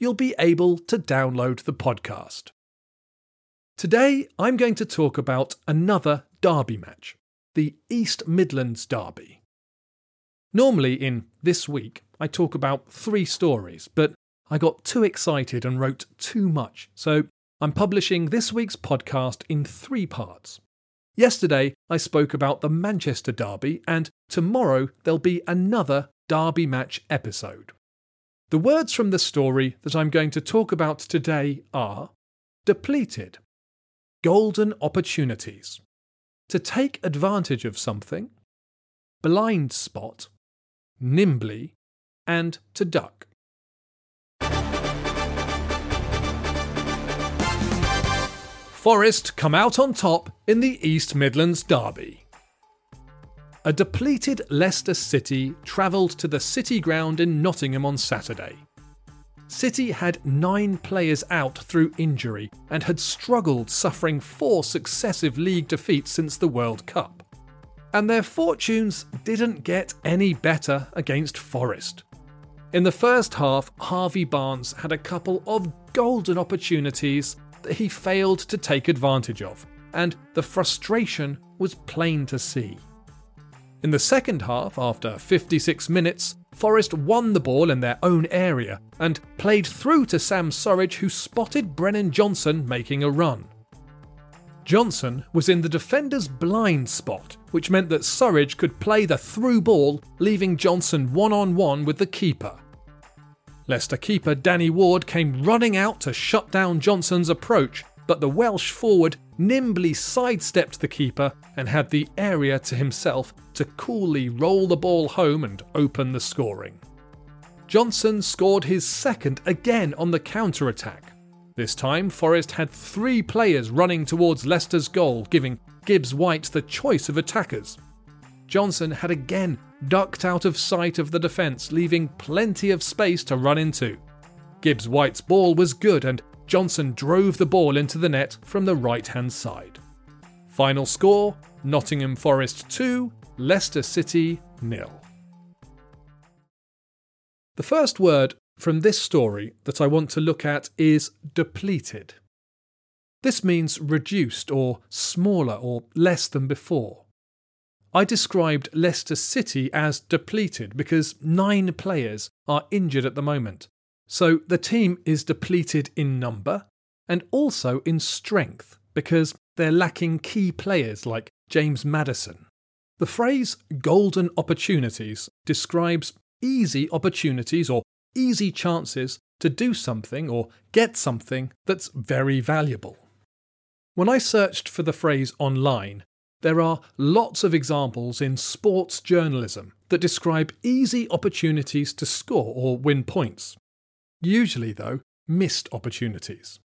you'll be able to download the podcast. Today, I'm going to talk about another derby match, the East Midlands Derby. Normally, in This Week, I talk about three stories, but I got too excited and wrote too much, so I'm publishing this week's podcast in three parts. Yesterday, I spoke about the Manchester Derby, and tomorrow there'll be another Derby match episode. The words from the story that I'm going to talk about today are depleted, golden opportunities, to take advantage of something, blind spot, nimbly, and to duck. Forest come out on top in the East Midlands Derby. A depleted Leicester City travelled to the City Ground in Nottingham on Saturday. City had nine players out through injury and had struggled, suffering four successive league defeats since the World Cup. And their fortunes didn't get any better against Forest. In the first half, Harvey Barnes had a couple of golden opportunities that he failed to take advantage of, and the frustration was plain to see. In the second half, after 56 minutes, Forest won the ball in their own area and played through to Sam Surridge, who spotted Brennan Johnson making a run. Johnson was in the defender's blind spot, which meant that Surridge could play the through ball, leaving Johnson one on one with the keeper. Leicester keeper Danny Ward came running out to shut down Johnson's approach, but the Welsh forward nimbly sidestepped the keeper and had the area to himself to coolly roll the ball home and open the scoring. Johnson scored his second again on the counter attack. This time, Forest had three players running towards Leicester's goal, giving Gibbs White the choice of attackers. Johnson had again ducked out of sight of the defence, leaving plenty of space to run into. Gibbs White's ball was good and Johnson drove the ball into the net from the right hand side. Final score Nottingham Forest 2, Leicester City nil. The first word from this story that I want to look at is depleted. This means reduced or smaller or less than before. I described Leicester City as depleted because nine players are injured at the moment, so the team is depleted in number and also in strength because they're lacking key players like James Maddison. The phrase golden opportunities describes easy opportunities or easy chances to do something or get something that's very valuable. When I searched for the phrase online, there are lots of examples in sports journalism that describe easy opportunities to score or win points. Usually, though, missed opportunities.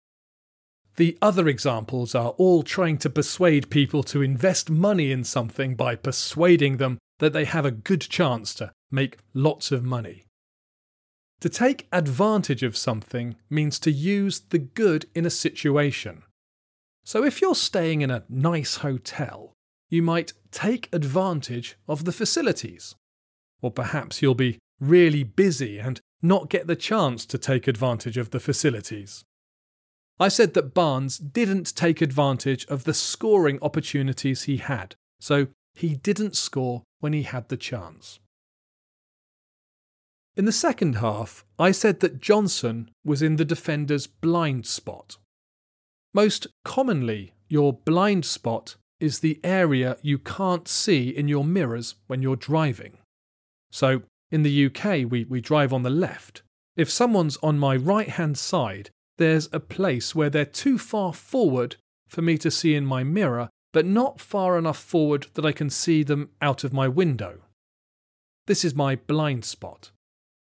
The other examples are all trying to persuade people to invest money in something by persuading them that they have a good chance to make lots of money. To take advantage of something means to use the good in a situation. So if you're staying in a nice hotel, you might take advantage of the facilities. Or perhaps you'll be really busy and not get the chance to take advantage of the facilities. I said that Barnes didn't take advantage of the scoring opportunities he had, so he didn't score when he had the chance. In the second half, I said that Johnson was in the defender's blind spot. Most commonly, your blind spot is the area you can't see in your mirrors when you're driving. So, in the UK, we, we drive on the left. If someone's on my right hand side, there's a place where they're too far forward for me to see in my mirror, but not far enough forward that I can see them out of my window. This is my blind spot.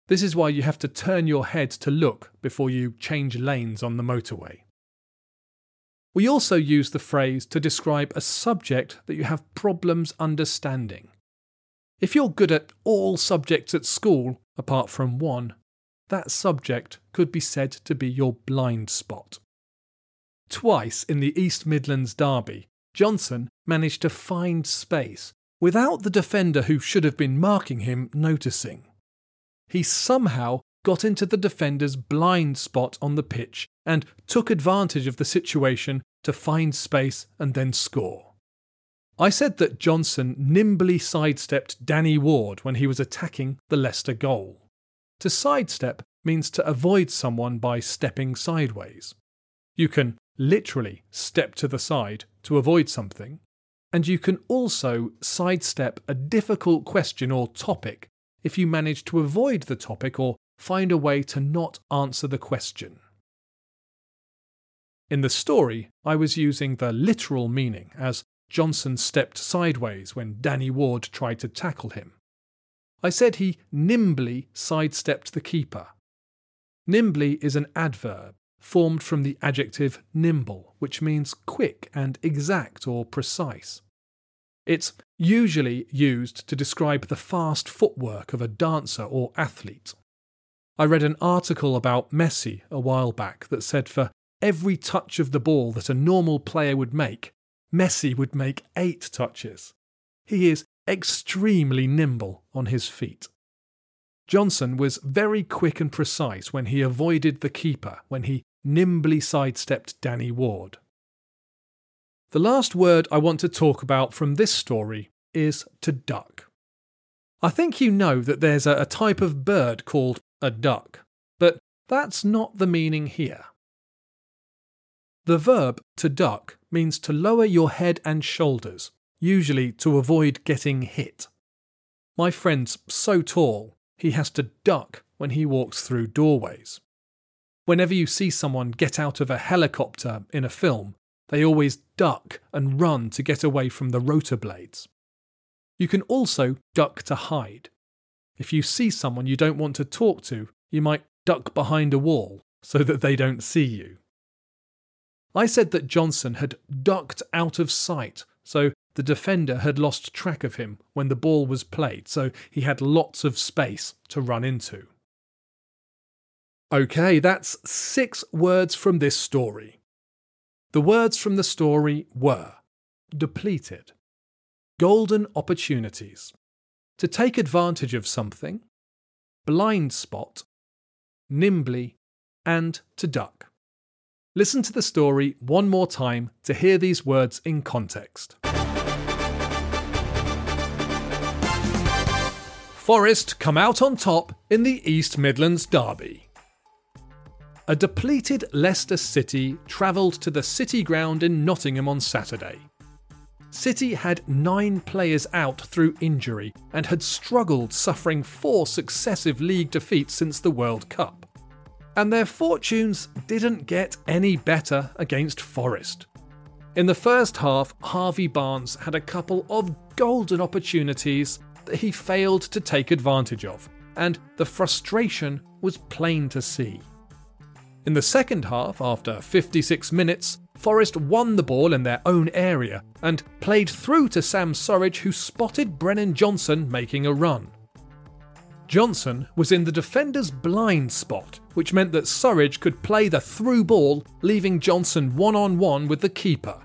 This is why you have to turn your head to look before you change lanes on the motorway. We also use the phrase to describe a subject that you have problems understanding. If you're good at all subjects at school, apart from one, that subject could be said to be your blind spot. Twice in the East Midlands derby, Johnson managed to find space without the defender who should have been marking him noticing. He somehow got into the defender's blind spot on the pitch and took advantage of the situation to find space and then score. I said that Johnson nimbly sidestepped Danny Ward when he was attacking the Leicester goal. To sidestep means to avoid someone by stepping sideways. You can literally step to the side to avoid something, and you can also sidestep a difficult question or topic if you manage to avoid the topic or find a way to not answer the question. In the story, I was using the literal meaning as Johnson stepped sideways when Danny Ward tried to tackle him. I said he nimbly sidestepped the keeper. Nimbly is an adverb formed from the adjective nimble, which means quick and exact or precise. It's usually used to describe the fast footwork of a dancer or athlete. I read an article about Messi a while back that said for every touch of the ball that a normal player would make, Messi would make eight touches. He is extremely nimble on his feet. Johnson was very quick and precise when he avoided the keeper, when he nimbly sidestepped Danny Ward. The last word I want to talk about from this story is to duck. I think you know that there's a, type of bird called a duck, but that's not the meaning here. The verb to duck means to lower your head and shoulders, usually to avoid getting hit. My friend's so tall, he has to duck when he walks through doorways. Whenever you see someone get out of a helicopter in a film, they always duck and run to get away from the rotor blades. You can also duck to hide. If you see someone you don't want to talk to, you might duck behind a wall so that they don't see you. I said that Johnson had ducked out of sight, so the defender had lost track of him when the ball was played, so he had lots of space to run into. Okay, that's six words from this story. The words from the story were depleted, golden opportunities, to take advantage of something, blind spot, nimbly, and to duck. Listen to the story one more time to hear these words in context. Forest come out on top in the East Midlands Derby. A depleted Leicester City travelled to the City Ground in Nottingham on Saturday. City had nine players out through injury and had struggled, suffering four successive league defeats since the World Cup and their fortunes didn't get any better against Forest. In the first half, Harvey Barnes had a couple of golden opportunities that he failed to take advantage of, and the frustration was plain to see. In the second half, after 56 minutes, Forest won the ball in their own area and played through to Sam Surridge, who spotted Brennan Johnson making a run. Johnson was in the defender's blind spot, which meant that Surridge could play the through ball, leaving Johnson one on one with the keeper.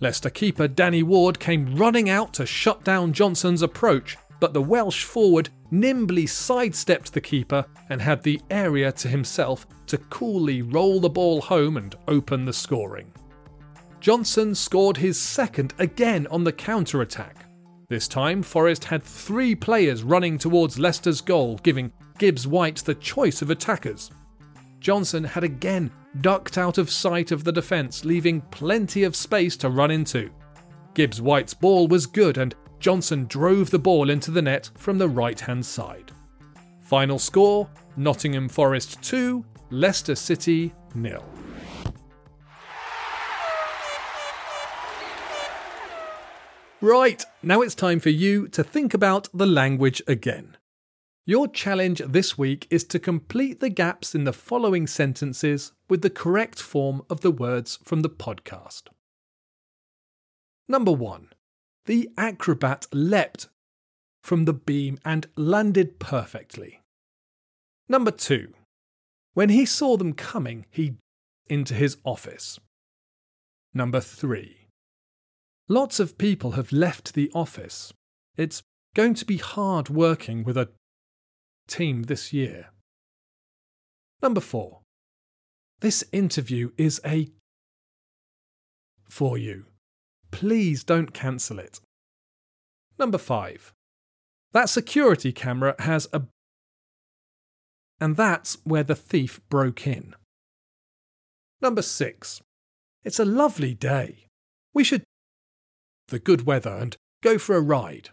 Leicester keeper Danny Ward came running out to shut down Johnson's approach, but the Welsh forward nimbly sidestepped the keeper and had the area to himself to coolly roll the ball home and open the scoring. Johnson scored his second again on the counter attack, this time, Forest had three players running towards Leicester's goal, giving Gibbs White the choice of attackers. Johnson had again ducked out of sight of the defence, leaving plenty of space to run into. Gibbs White's ball was good, and Johnson drove the ball into the net from the right hand side. Final score Nottingham Forest 2, Leicester City nil. Right, now it's time for you to think about the language again. Your challenge this week is to complete the gaps in the following sentences with the correct form of the words from the podcast. Number one, the acrobat leapt from the beam and landed perfectly. Number two, when he saw them coming, he into his office. Number three, lots of people have left the office. It's going to be hard working with a team this year. Number four, this interview is a for you. Please don't cancel it. Number five, that security camera has a. And that's where the thief broke in. Number six, it's a lovely day. We should. The good weather and go for a ride.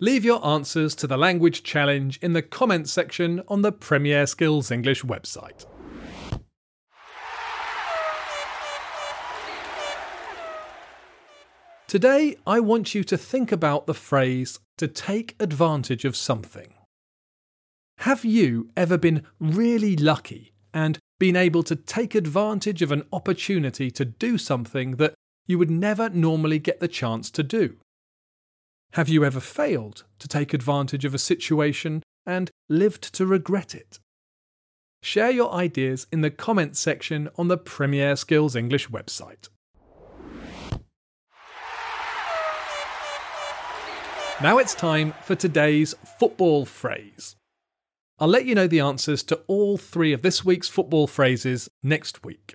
Leave your answers to the language challenge in the comments section on the Premier Skills English website. Today, I want you to think about the phrase to take advantage of something. Have you ever been really lucky and been able to take advantage of an opportunity to do something that you would never normally get the chance to do? Have you ever failed to take advantage of a situation and lived to regret it? Share your ideas in the comments section on the Premier Skills English website. Now it's time for today's football phrase. I'll let you know the answers to all three of this week's football phrases next week.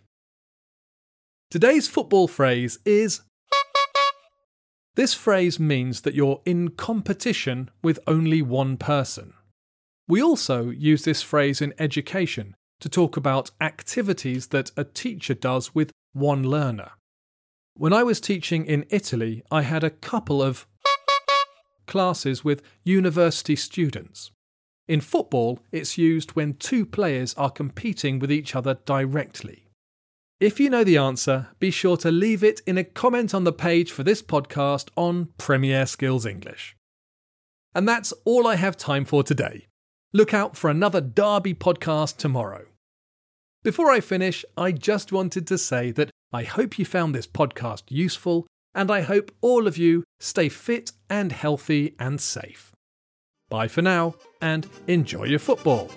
Today's football phrase is This phrase means that you're in competition with only one person. We also use this phrase in education to talk about activities that a teacher does with one learner. When I was teaching in Italy, I had a couple of classes with university students. In football, it's used when two players are competing with each other directly. If you know the answer, be sure to leave it in a comment on the page for this podcast on Premier Skills English. And that's all I have time for today. Look out for another Derby podcast tomorrow. Before I finish, I just wanted to say that I hope you found this podcast useful and I hope all of you stay fit and healthy and safe. Bye for now, and enjoy your football.